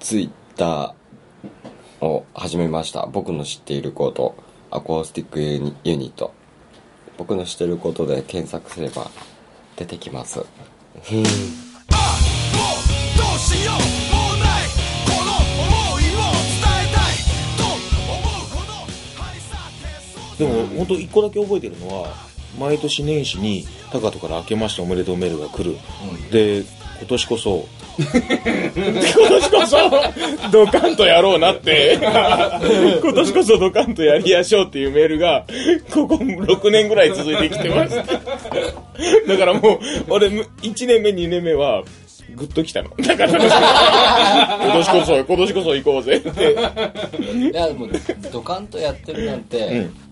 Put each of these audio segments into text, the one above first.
ツイッターを始めました。僕の知っていること。アコースティックユニユニット。僕の知ってることで検索すれば出てきます。でも本当一個だけ覚えてるのは毎年年始に高とから明けましておめでとうメールが来る、で今年こそ。今年こそドカンとやろうなって。今年こそドカンとやりやしょうっていうメールがここ6年ぐらい続いてきてます。だからもう俺1年目2年目はグッときたの。だから今年こそ今年こそ行こうぜって。いやでもドカンとやってるなんて、ん。この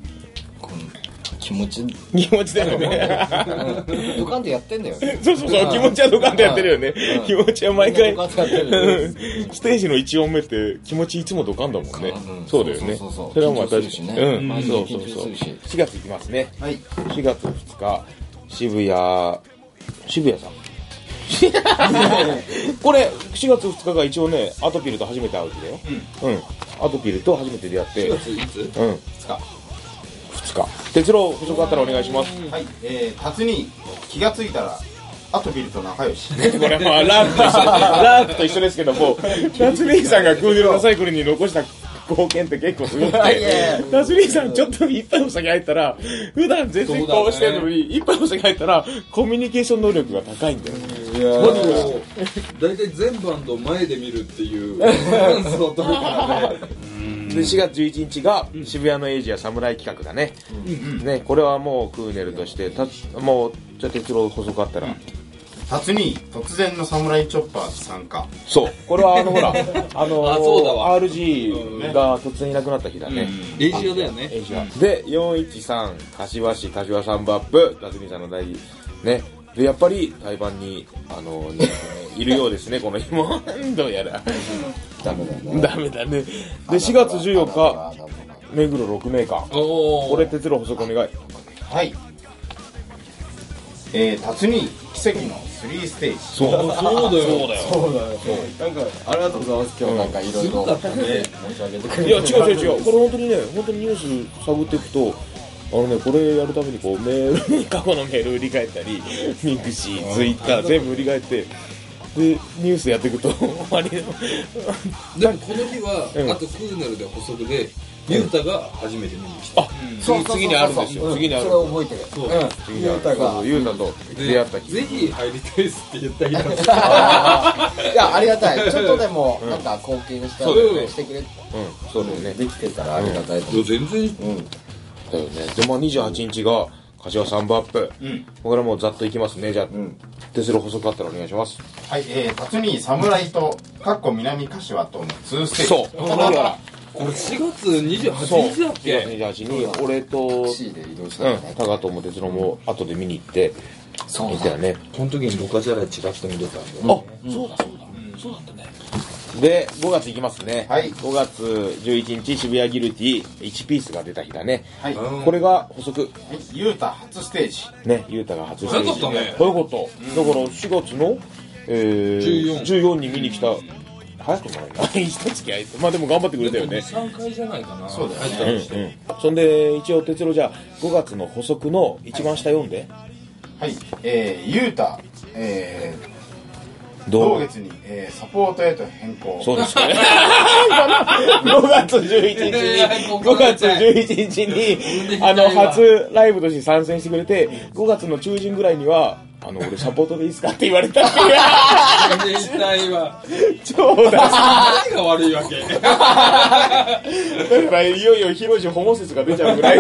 気持ち気持ちだよねドカンとやってんだよねそうそうそう、気持ちはドカンとやってるよね。気持ちは毎回ステージの1音目って気持ちいつもドカンだもんねうん。そうだよね。それはまあ緊張するしねうん、そうそうそう。緊張するし4月いきますね。はい。4月2日、渋谷、渋谷さん。これ、4月2日が一応ね、アトピルと初めて会う日だよ。うん。アトピルと初めて出会って、うん。いつ？2日。哲郎、補足あったらお願いします。はい。えー、辰に気がついたら、アトビルと仲良し。これまあラークと一緒 ラークと一緒ですけども夏兄さんがクーデルのサイクルに残した貢献って結構すごくて夏兄さんちょっと一杯お酒入ったら普段全然こうしてるのに一杯お酒入ったらコミュニケーション能力が高いんだよ大体全バンド前で見るっていうバランスを取るからねで4月11日が渋谷の asia 侍企画だね,、ねこれはもうクーネルとしてたもうじゃあ哲郎補足あったら、辰巳突然のサムライチョッパーズ参加。そう。これはあのほら あのあそうだわ。RG が突然いなくなった日だね、 asia だよね。 asia。で413柏市柏サンバップ辰巳さんの大ね。でやっぱり対バンにあの、ね、いるようですねこの日。もどうやらダメだよね。ダメだね。で4月14日目黒6名館。おこれ哲郎補足お願い。はい。えー、辰に奇跡の3ステージ。そう。そうだよ。そうだよ。なんかありがとうございます。今日なんかいろいろ申し上げてくれいや違う違う違う。これ本当にね本当にニュース探っていくとあのねこれやるためにこうメール過去のメール売り返ったりミクシーツイッター全部売り返ってでニュースやっていくと あれでもこの日は、うん。あとクーネルで補足でユータが初めて見に来た、あ次次にあるんですよ。次にある。それ覚えてる。そう。うん。次にある。ゆうたが。そうユータとで出会った日。ぜひ入りたいっすって言った日なんです いやありがたい。ちょっとでもなんか貢献したそうだよねしてくれうん。そうだよね。できてたらありがたいと思う。全然。だよね。でまあ28日が柏サンバアップ。これはもうざっといきますねじゃあ。哲郎補足あったらお願いします。はい。えー、辰に侍と、かっこ南柏との2ステージ。そう。だから。これ4月28そう。日だっけ？4月28日に俺と C で移動したうん。んだね、タカとも哲郎も後で見に行ってそう。見たよね。この時にロカジャラチラッと見てたんで。あ、そうだそうだ、そうだったねで5月いきますね、はい。5月11日渋谷ギルティ1ピースが出た日だね。はい。はこれが補足。い。ユータ初ステージ。ねゆうたが初ステージ。早かったね。早かった、だから4月の、えー、14 14に見に来た。早くもないな。一月空いてまあでも頑張ってくれたよね。3回じゃないかな。そうだよね。入ったとしてうんそんで一応哲郎じゃあ5月の補足の一番下読んで、はい。えー、ユータ、えー、ど同月に、えー、サポートへと変更。そうですね。5月11日に、5月11日に、あの、初ライブとして参戦してくれて、5月の中旬ぐらいには、あの、俺サポートでいいですかって言われたっていう。全体は超だ。だ誰が悪いわけから、いよいよヒロシホモ説が出ちゃうぐらい。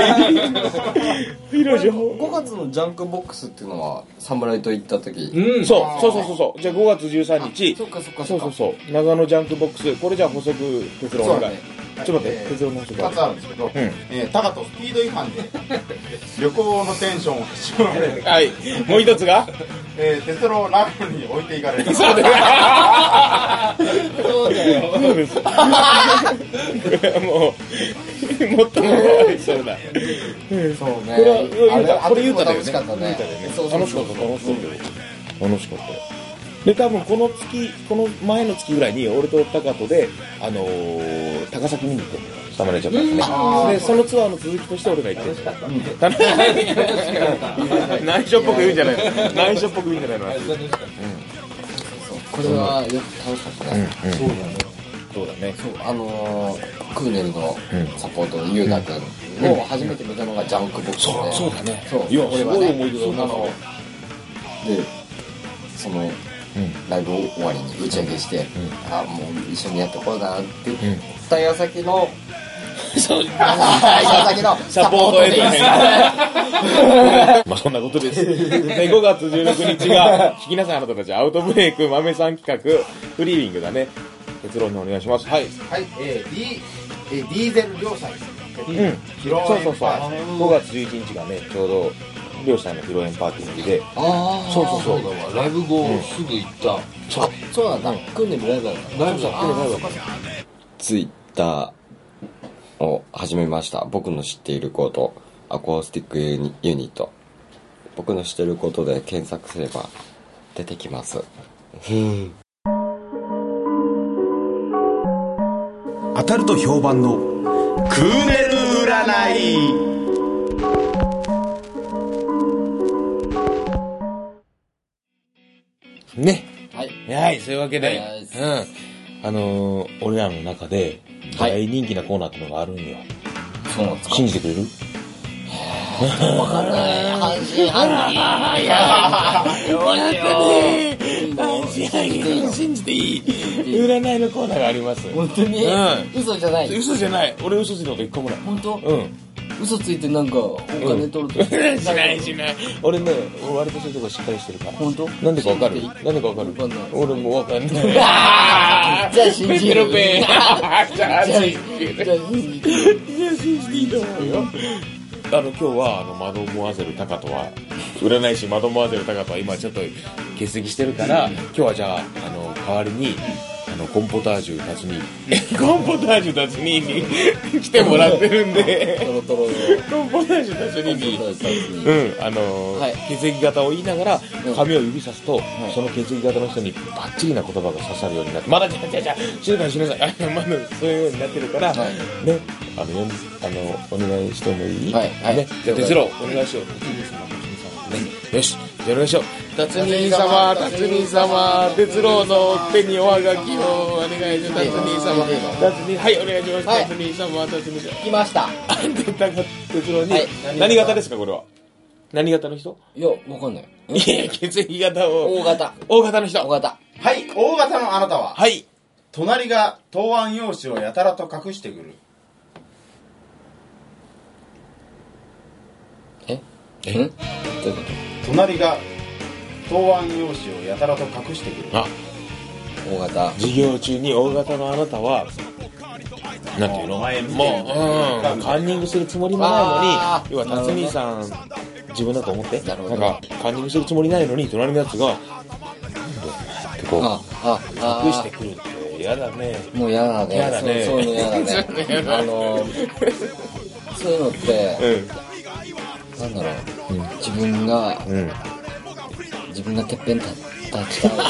ヒロシホ5月のジャンクボックスっていうのは侍と行った時うんそう、そうそうそうそう。じゃあ5月13日。そっかそっかそうそうそう。長野ジャンクボックス。これじゃあ補足、哲郎お願い。そうだねちょっと待って鉄道の人2つあるんですけど、えータカとスピード違反で旅行のテンションを絞られる、はい。もう一つが？えー、鉄道ライブに置いていかれる。そうだよ。そうですこれはもう最もかわいそうだそうね。これはれ言うただよね。楽しかったね。楽しかった。楽しかったよ。楽しかったよで多分この月この前の月ぐらいに俺とタカトであのー、高崎見に行って侍ジャパンねでそのツアーの続きとして俺が行って楽しかった。内緒っぽく言うんじゃないの？内緒っぽく言うんじゃないの？これはよく楽しかったね、そうだね。そうだね。そうあのー、クーネルのうんサポートのユーダ君を初めて見たのがジャンクボックスで、そうそうだね。そういやこれはねすごい思い出だなあの。でそのうんライブ終わりに打ち上げして、あもう一緒にやってこうだなって言った矢先の、そう 矢先のサポートへとですね。まあそんなことです。で、5月16日が、聞きなさいあなたたち、アウトブレイク豆さん企画、フリーウィングだね。結論にお願いします。はい。はい、えー、D えーディーゼル両サイズうん。そうそうそう。宴パーティー5月11日がね、ちょうど、漁師さんの披露宴パーティーの日で、ああそうそうそう。だわライブ後すぐ行った。あそうな。んだ、クーネルライブだった。ライブだった。ツイッターを始めました。僕の知っていること。アコースティックユニユニット。僕の知っていることで検索すれば出てきます。当たると評判のクーネル占いね。はいはい、そういうわけで、はいうん。あのー、俺らの中で、はい大人気なコーナーってのがあるんよ。そうなんですか？信じてくれる？わかんない 半信半疑いやどうしよう信じていい占いのコーナーがあります。本当に、うん嘘じゃない嘘じゃない。俺嘘ついたこと一個もない。本当、うん。嘘ついてなんかお金取ると、しないしない。俺ね、割とそういうとこしっかりしてるから。本当？なんでかわかる？なんでかわかる？わかんない俺もわかんない。じゃあ信じる。じゃあじゃあ信じじる。ゃあ信じていや、信じていいと思うよ。あの、今日は、あの、マドモアゼルタカトは、占い師マドモアゼルタカトは今ちょっと欠席してるから、今日はじゃあ、あの、代わりに、あの、コンポタージュ達に、コンポタージュ達にに 来てもらってるんで、トロトロコンポタージュ達に。に、のうん、あのーはい。血液型を言いながらうん。髪を指さすと、その血液型の人にバッチリな言葉が刺さるようになってまだじゃじゃじゃ静かにしなさい。あ まだそういうようになってるから、はい。ね。あのあのお願いしてもいい、はい。はい。ね。じゃあ哲郎お願いしよう。ね。よしじゃあお願いしよう。達兄様達兄様哲郎の手におはがきを。お願いします達兄様。達兄はいお願いしますはい。達兄様達兄様。来ました。哲郎に、はい何型ですかこれは？何型の人？いやわかんない。いや血液型を。大型。O 型の人。大型。はい。大型のあなたは？はい。隣が答案用紙をやたらと隠してくる。え？え？んどういうこ隣が答案用紙をやたらと隠してくる。あと大型。授業中に O 型のあなたはなんていうの？もう、うん、カンニングするつもりもないのに要は辰巳さん自分だと思って。なるほど。んかカンニングするつもりないのに隣のやつがってこう隠してくるって嫌だね。もう嫌だね。嫌だね。そういうの嫌だね。あのそういうのってうんなんだろう、自分がうん自分がてっぺん立立ちたい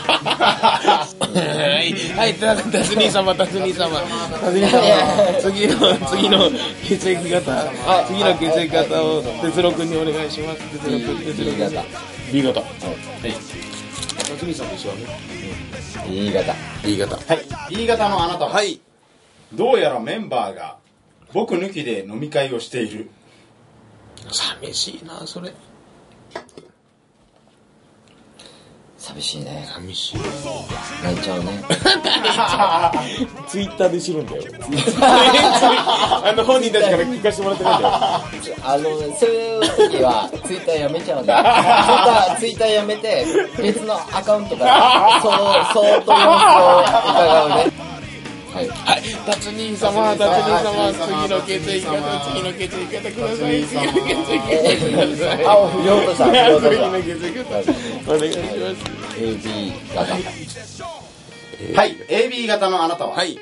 はい、はい、た達兄様、達兄様、達兄様、次の、次の血液型、次の血液型を哲郎君にお願いします。哲郎君、哲郎 B 君。型 B 型。はい。達兄さんと一緒だね。B 型 B 型。はい。B 型のあなたは、はい。どうやらメンバーが僕抜きで飲み会をしている寂しいな、それ。寂しいね寂しい。泣いちゃうね ツイッターで知るんだよ。あの、本人たちから聞かせてもらってないんだよ。あのそういう時はツイッターやめちゃうんだよツイッターツイッターやめて別のアカウントからそうそうと様子を伺うねはい。はい。達人様達人様次の血液型次の血液型ください。次の血液型ください。あ振り落とした振り落とした次の血液型お願いします AB 型はい AB 型のあなたは、はい。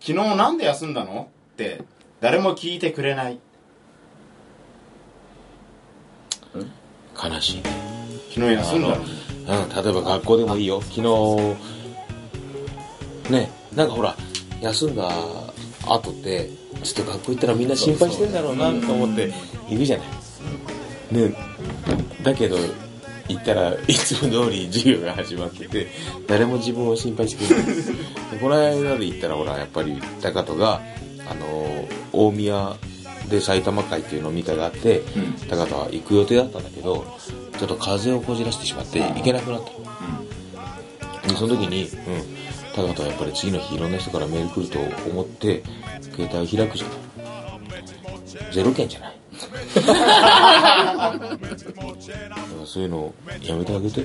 昨日なんで休んだのって誰も聞いてくれない。悲しい。ね昨日休んだの？にうん、例えば学校でもいいよ。昨日ねなんかほら休んだ後ってちょっと学校行ったらみんな心配してんだろうなと思って行くじゃない。ねだけど行ったらいつも通り授業が始まってて誰も自分を心配してくれない。でこの間で行ったらほらやっぱり高人があの大宮で埼玉会っていう飲み会があって、高人は行く予定だったんだけどちょっと風邪をこじらしてしまって行けなくなったの、でその時に、うん、高人はやっぱり次の日いろんな人からメール来ると思って携帯を開くじゃない。ゼロ件じゃない。だからそういうのやめてあげて。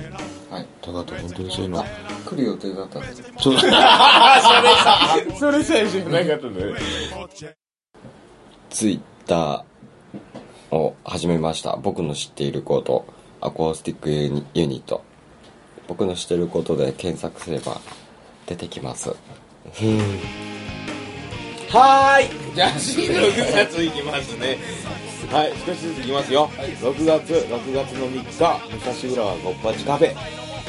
はい。高人本当にそういうの。来る予定だったんですそう。それさそれさえ知らなかったんだよツイッターを始めました。僕の知っていること。アコースティックユニユニット。僕の知っていることで検索すれば出てきます。はーい。じゃあ次の6月いきますね。はい少しずついきますよ、6月6月の3日武蔵浦和ごっぱちカフェ。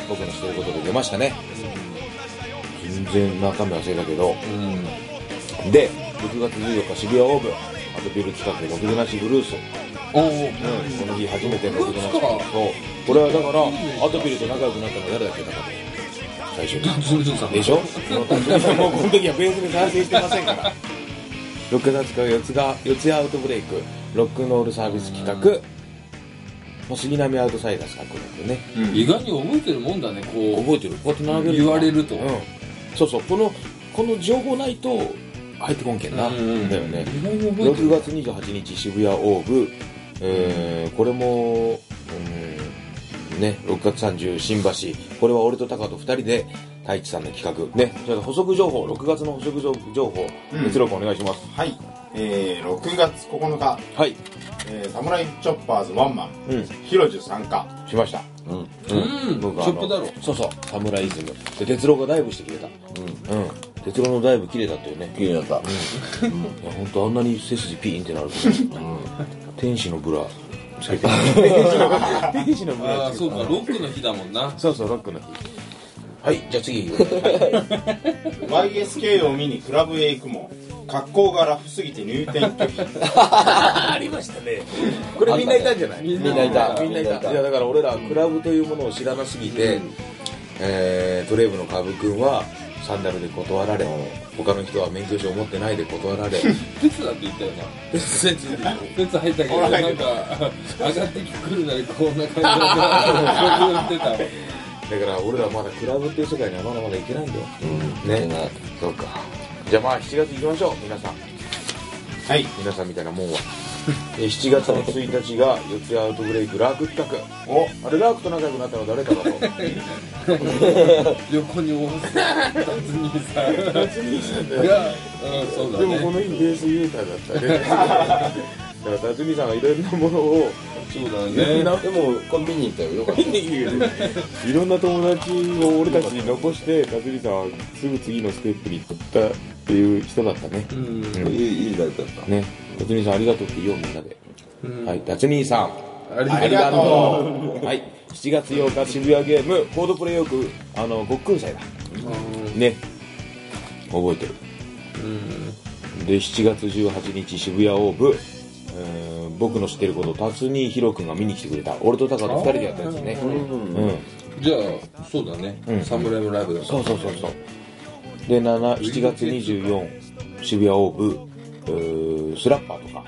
僕の知っていることで出ましたね。全然中身忘れたけど、で6月14日渋谷オーブアドビル企画でろくでなしブルースうん、この日初めてのろくでなしそうこれはだからアドビルと仲良くなったのは誰だっけだから最初にでしょもうこの時はベースで再生してませんから6月から四つが四谷アウトブレイクロックンロールサービス企画、もう杉並アウトサイダースかっこいいね、意外に覚えてるもんだねこう覚えてるこうやって並べる言われるとうん、そうそうこのこの情報ないと入ってこんけんな、んだよね6月28日渋谷オーブ、えーこれも、うんね、6月30新橋。これは俺とタカと2人で太一さんの企画。ねじゃあ補足情報6月の補足情報うん。熱力お願いします、はい、えー、6月9日、はい。えー、サムライチョッパーズワンマン、うん。広樹参加。しました。うん。うん。僕あのショップだろ。そうそう。サムライズム。で哲郎がダイブしてくれた。うん、哲郎のダイブ綺麗だったよね。綺麗だった。いや本当あんなに背筋ピーンってなるとね、天使のブラ。つけて天使のブラ。ああそうかロックの日だもんな。そうそうロックの日。はいじゃあ次 YSK を見にクラブへ行くも格好がラフすぎて入店拒否。ありましたね。これみんないたんじゃない？みんみんないた。みんないた。いた。いやだから俺らクラブというものを知らなすぎて、えートレーブのカブ君はサンダルで断られ他の人は免許証を持ってないで断られ。鉄だって言ったよな。鉄鉄鉄入ったけど なんか上がってくるなりこんな感じで言ってた。だから俺らまだクラブっていう世界にはまだまだ行けないんだよ、ね。ねそうか。じゃあまあ7月行きましょう皆さん。はい。皆さんみたいなもんは。えー 7月の1日が四谷アウトブレイクラーク企画。おあれラークと仲良くなったの誰かだろう？横にお辰巳さん辰巳さんだよ。がうんそうだでもこねの日ベースユータだったね。だから辰巳さんがいろんなものをそうだね。なでもコンビニ行ったよよかった。いろんな友達を俺たちに残して辰巳さんはすぐ次のステップに行ったっていう人だったね。うん。いいいいライブだった。ね辰巳さんありがとうって言おうみんなで、うん。はい辰巳さん。ありありがとう。はい7月8日渋谷ゲームコードプレイよくあのごっくん祭だ。ね。覚えてる。で7月18日渋谷オーブ、えー僕の知ってること辰巳ひろくんが見に来てくれた。俺とタカと2人でやったやつね。うん。じゃあそうだね。うん。侍のライブだそうそうそうそう。で7 7月24渋谷オーブうースラッパーとか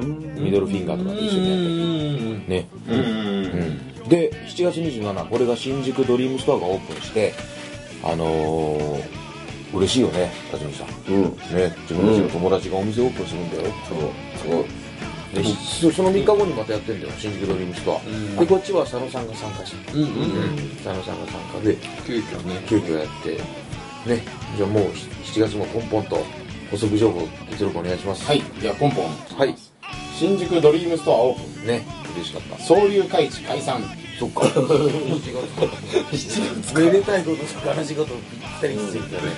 ミドルフィンガーとかで一緒にやったりね。うんうんで7月27これが新宿ドリームストアがオープンしてあのー、嬉しいよね辰巳さん。うん。ね自分たちの友達がお店オープンするんだよ、そうすごいでそその3日後にまたやってんだよ新宿ドリームストア、ん。でこっちは佐野さんが参加してうんうん佐野さんが参加で。急遽ね。急遽やって。ね。じゃあもう7月もポンポンと補足情報哲郎君お願いします。はい。じゃあポンポン。はい。新宿ドリームストアオープン。ね。嬉しかった。総流会地解散。そっか。めでたいことと悲しいことぴったりついたね。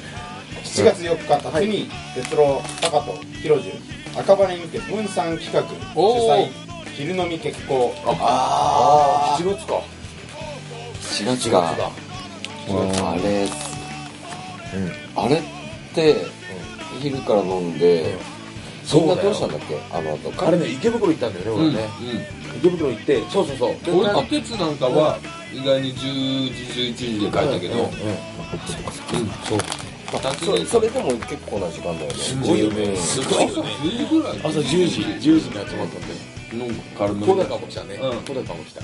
7月4日辰巳哲郎高と広樹赤羽にて分散企画主催昼飲み決行。ああ7月か。4月が。あれあれって昼から飲んでそんなどうしたんだっけ？あの後あれね池袋行ったんだよね俺ね、池袋行ってそうそうそう。で俺とケツなんかは意外に10時11時で帰ったけど、うんそうそれそれでも結構な時間だよね。すごいよね。すごいよね。10時ぐらい朝10時10時に集まったんだよ小高も来たね。うん。小高も来た。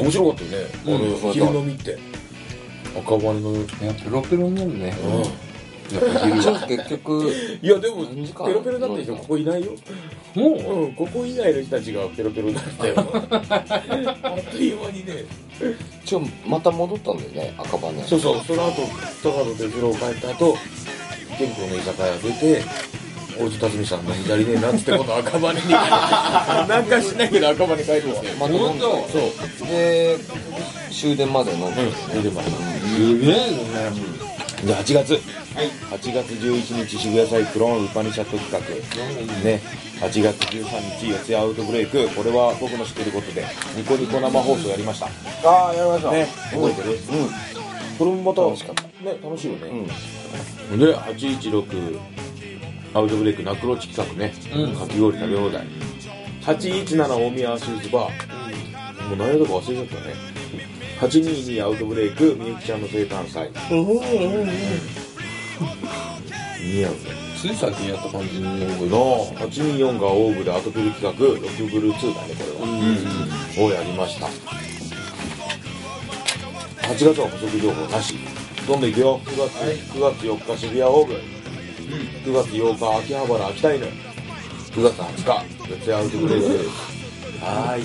面白かったよね。あうんの昼飲みって。赤羽のやペロペロになるね。やっぱ昼じゃあ結局いやでもペロペロだった人ここいないよ。もう？うんここ以外の人たちがペロペロだったよあっという間にね。ちょまた戻ったんだよね赤羽。そうそうその後高野哲郎帰った後池袋の居酒屋出ておじ辰巳さん飲み足りねえなっつって今度赤羽に。帰るなんかしないけど赤羽に帰るんですよまた。飲んでそう。で終電まで飲んで。出てますすげえね。じゃあ8月、8月11日渋谷サイクロンウパニシャット企画。ね。8月13日四谷アウトブレイク。これは僕の知ってることでニコニコ生放送やりました。ああやりましたね。覚えてる？うん。これもまた楽しかった。ね楽しいよね、うん。で816アウトブレイクナクロチ企画ね、かき氷食べ放題。817大宮シューズバー、もう何やったか忘れちゃったね。822アウトブレイクみゆきちゃんの生誕祭似合うねつい最近やった感じに多いな。824がオーブでアトプル企画ロックブルー2だねこれは、をやりました。8月は補足情報なし。どんどんいくよ。9月,、9月4日渋谷オーブ、9月8日秋葉原秋田犬。9月20日四谷アウトブレイクはーい。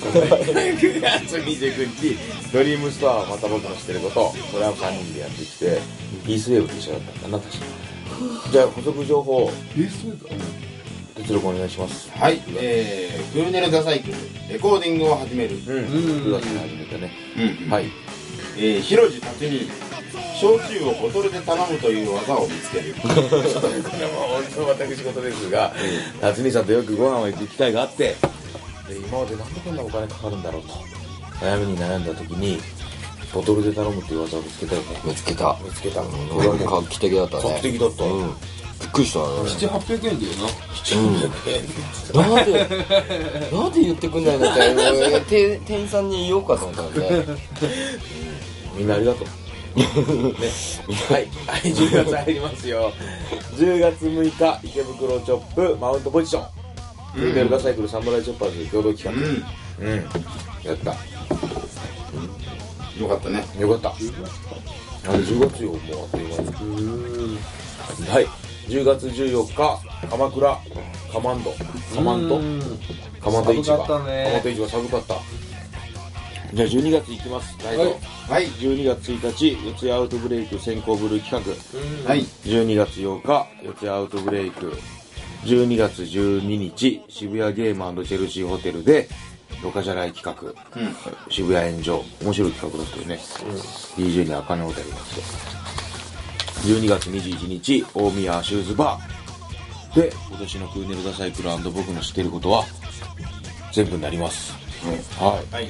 9月29日。ドリームストアまた僕の知ってること。これは3人でやってきてピースウェーブと一緒だったんだな確かじゃあ補足情報哲郎君お願いしますはい。えー、クールネルザサイクルレコーディングを始める。うん。9月に始めたねうん。はい。えー、広地辰巳焼酎をボトルで頼むという技を見つける。これも本当私事ですが辰巳さんとよくご飯を行く機会があってで今までなんでこんなお金かかるんだろうと悩みに悩んだ時にボトルで頼むっていう技を見つけたよね。見つけた。見つけたこれはもう画期的だったね。画期的だった。うん。びっくりした。ね7800円だよな。なんでなんで言ってくんないのって俺店店員さんに言おうかと思ったんで。みんなありがとう。ね、はい、はい、10月入りますよ。10月6日池袋チョップマウントポジション。フルデルガサイクルサムライチョッパーズ共同企うん。画うん、やったよかったねよかった。あれ10月よ、もうあっという間に。はい。10月14日、鎌倉、カマンド、カマンド、カマンド市場。寒かったねカマンド市場寒かった。じゃあ12月いきます、ライト。はいはい12月1日、四谷アウトブレイク先行ブルー企画。はい12月8日、四谷アウトブレイク。12月12日、渋谷ゲームチェルシーホテルで、ロカジャライ企画。うん。渋谷炎上。面白い企画だったよね、DJ に茜ホテルが来て。12月21日大宮シューズバー。で今年のクーネルダサイクル僕の知っていることは全部になります、はい。はい。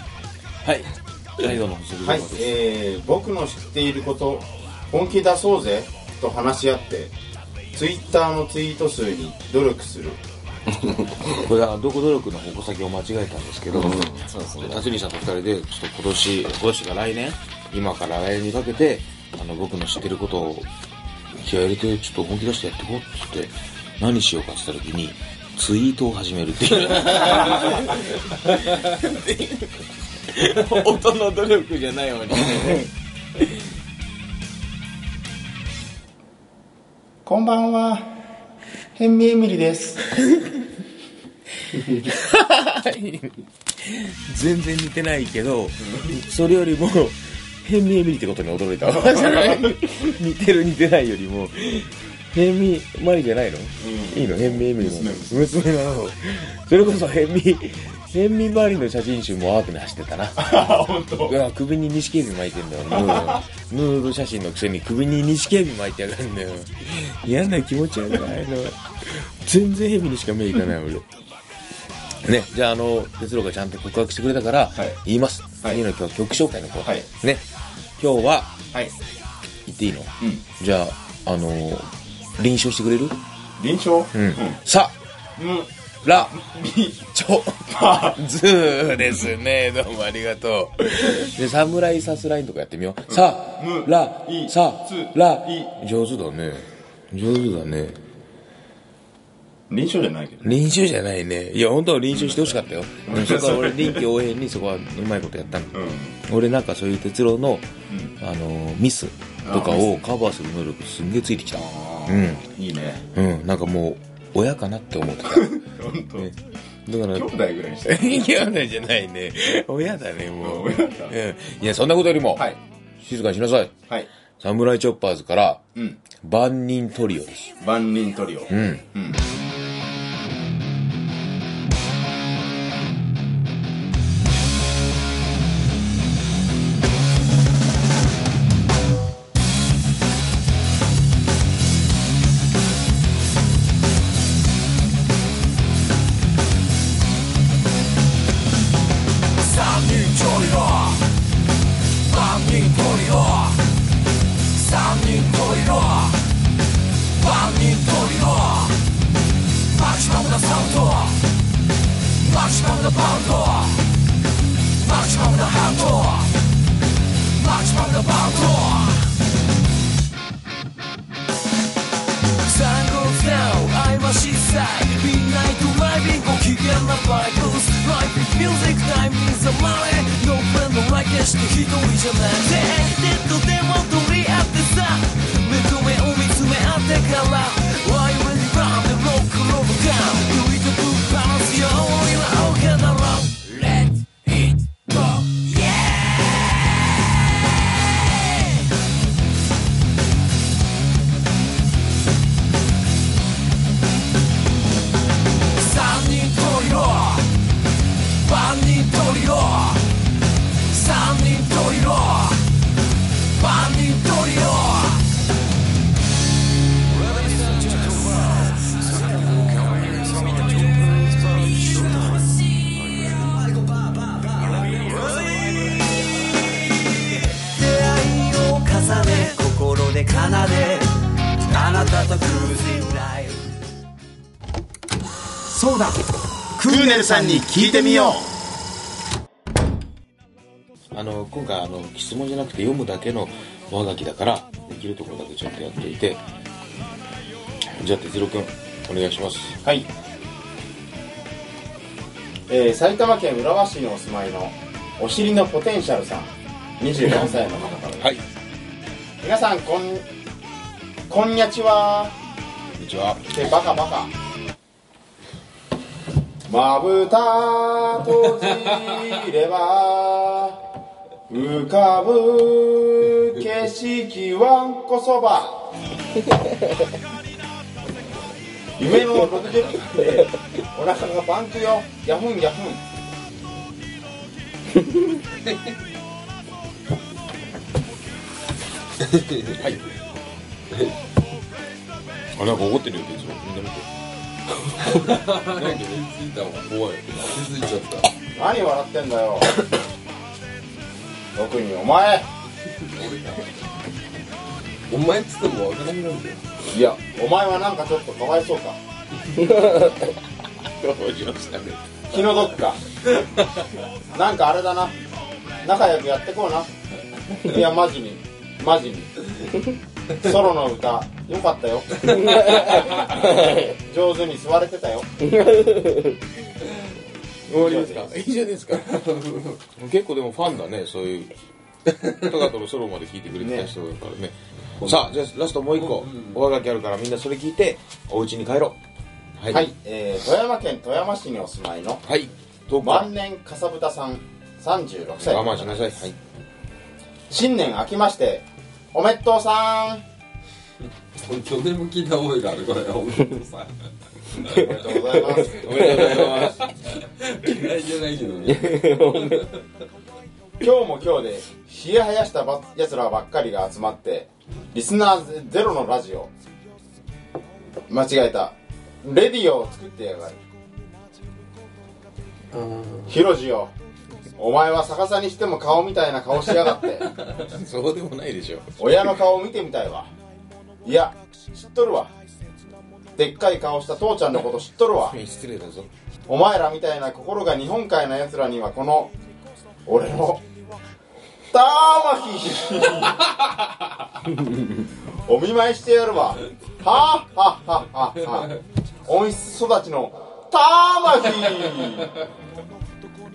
はい。最後の補足情報はい。です、えー、僕の知っていること本気出そうぜと話し合ってツイッターのツイート数に努力する これはどこ努力の矛先を間違えたんですけど、そうですね。辰巳さんと二人でちょっと今年今年が来年今から来年にかけてあの僕の知ってることを気合い入れてちょっと本気出してやっていこうっつって何しようかって言った時にツイートを始めるっていう。音の努力じゃないように。こんばんはヘンミエミリです。全然似てないけどそれよりも変身エミリってことに驚いたわ。似てる似てないよりも変身マリじゃないの、いいの？変身エミリの娘。なの。それこそ変身変身マリの写真集もアークに走ってたな。本当。うわ首に錦指巻いてんだよ。ヌー。ヌード写真のくせに首に錦指巻いてやがるんだよ。嫌な気持ち悪いの全然蛇にしか目いかない俺ねじゃああの哲郎がちゃんと告白してくれたから、はい。言います、はい。次の今日曲紹介の子、はい。ね。今日ははい。言っていいの、うん。じゃああの臨床してくれる？臨床うん、さうん。ら。みちょ。ずーですね。どうもありがとう。で侍さすラインとかやってみよう、さむ。ら。い。さつら。い。上手だね。上手だね臨床じゃないけど臨床じゃないね。いや本当は臨床してほしかったよ、でもそこは俺臨機応変にそこはうまいことやったの、うん。俺なんかそういう哲郎の、あのミスとかをカバーする能力すんげえついてきた。うん。いいね。うん。なんかもう親かなって思ってた。本当。ね。だから兄弟ぐらいにしてい。やねじゃないね。親だねもう。親だ。うん。いやそんなことよりも、はい。静かにしなさい。はい。サムライチョッパーズからうん。万人トリオです。万人トリオ。うん。うん friend like 決して一人心であなたとクルージングライフそうだ。クーネルさんに聞いてみよあの今回あの質問じゃなくて読むだけの和書きだからできるところだけちょっとやっていて。じゃあ哲郎君お願いします。うはい。えー、埼玉県浦和市にお住まいのお尻のポテンシャルさん。24歳の方からです。はい。皆さんこんこんにゃちは。こんにちは。ってバカバカ。まぶた閉じれば浮かぶ景色わんこそば。夢の60分でお腹がパンクよ。ヤフンヤフン あなんか怒ってるよ哲郎みんな見て。なんか目ついたわ。怖い。気づいちゃった。何笑ってんだよ。特にお前。お前っつってもわからんなんだよ。いやお前はなんかちょっとかわいそうか。どうしましたね。気の毒か。なんかあれだな。仲良くやってこうな。いやマジに。マジに ソロの歌よかったよ。上手に座れてたよ。終わりですかいいじゃない ですか。結構でもファンだねそういう。タカトのソロまで聞いてくれてた人だからね。さあじゃあラストもう一個。おはがきあるからみんなそれ聞いてお家に帰ろう。はい。はい、えー富山県富山市にお住まいのはい。万年かさぶたさん36歳。我慢しなさい。はい。新年明けましておめっとうさん。どでも聞いた覚えがあるこれ。おめでとうさんおめでとうございます。おめでとうございます。嫌いじゃないけどね。今日も今日で冷え生やしたばやつらばっかりが集まってリスナーゼロのラジオ。間違えた。レディオを作ってやがる。ヒロジよお前は逆さにしても顔みたいな顔しやがって。そうでもないでしょ。親の顔を見てみたいわ。いや知っとるわ。でっかい顔した父ちゃんのこと知っとるわ。失礼だぞ。お前らみたいな心が日本海な奴らにはこの俺の魂お見舞いしてやるわ。はあはあはあはあは。あ温室育ちの魂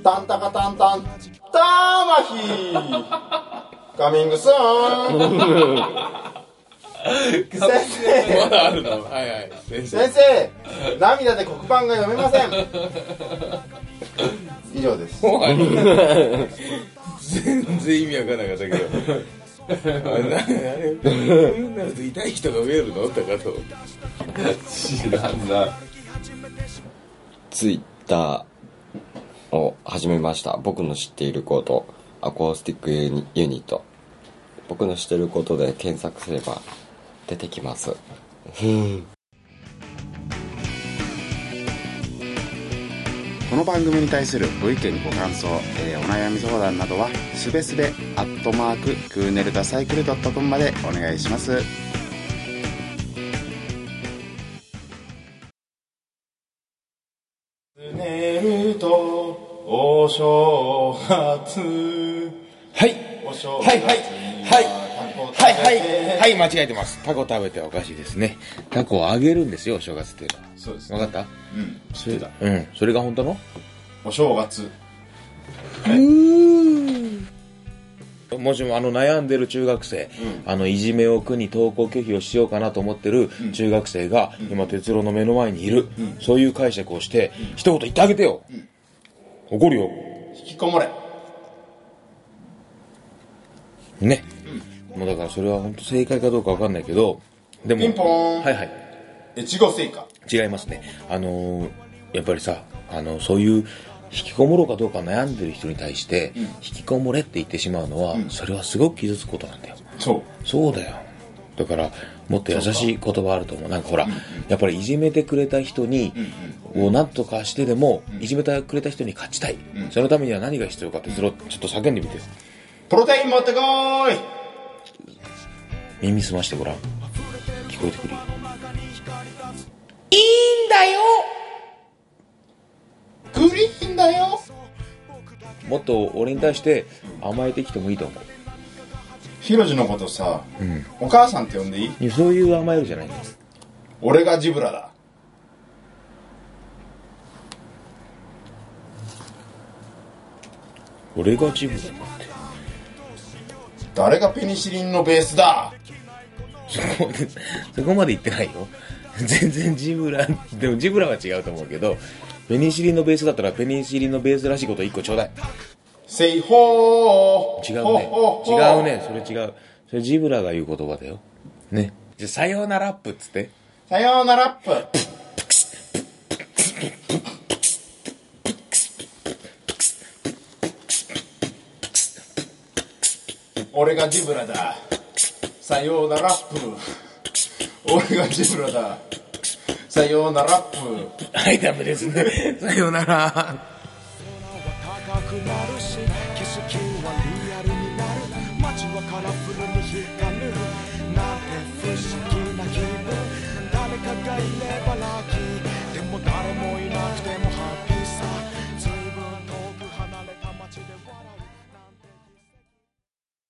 タンタカタンタン魂カミングスーン。先生まだあるのはいはい先生先生涙で黒板が読めません。以上です。全然意味わかんなかったけど。あれなあれこういうなると痛い人が増えるの？とかと。知らんな。ツイッターを始めました。僕の知っていることアコースティックユニユニット。僕の知ってることで検索すれば出てきます。この番組に対するご意見ご感想、えーお悩み相談などはすべすべアットマーククーネルダサイクルドットコムまでお願いします。正月。はい。お正はい。はい。はいはい。はい。いはい。間違えてます。タコ食べてはおかしいですね。タコを揚げるんですよお正月っていうのは。そうです分かった？うん。知ってた。うん。それが本当の？お正月。もしもあの悩んでる中学生、あのいじめを苦に登校拒否をしようかなと思ってる中学生が、今哲郎の目の前にいる、そういう解釈をして、一言言ってあげてよ、怒るよ。引きこもれ。ね、もうだからそれは本当正解かどうかわかんないけどでもピンポーン。はいはい。越後製菓。違いますね。あのーやっぱりさあのそういう引きこもろうかどうか悩んでる人に対して、引きこもれって言ってしまうのは、それはすごく傷つくことなんだよ。そう。そうだよだからもっと優しい言葉あると思う。なんかほら、やっぱりいじめてくれた人に、を何とかしてでも、いじめてくれた人に勝ちたい、そのためには何が必要かってそれをちょっと叫んでみて。プロテイン持ってこーい。耳澄ましてごらん。聞こえてくるよ。グリーンだよ。もっと俺に対して甘えてきてもいいと思うヒロジのことさ、お母さんって呼んでいい？いやそういう甘えるじゃないんです。俺がジブラだ。俺が自分だって。誰がペニシリンのベースだ？そこまでそこまで言ってないよ。全然ジブラでもジブラは違うと思うけどペニシリンのベースだったらペニシリンのベースらしいこと1個ちょうだいセイホー違うね。ほほほ違うね。それ違う。それジブラが言う言葉だよ。ね。じゃあさようならップっつって。さようならップ俺がジブラだ。さようならップ俺がジブラだ。さようならップ はいダメですね。さようなら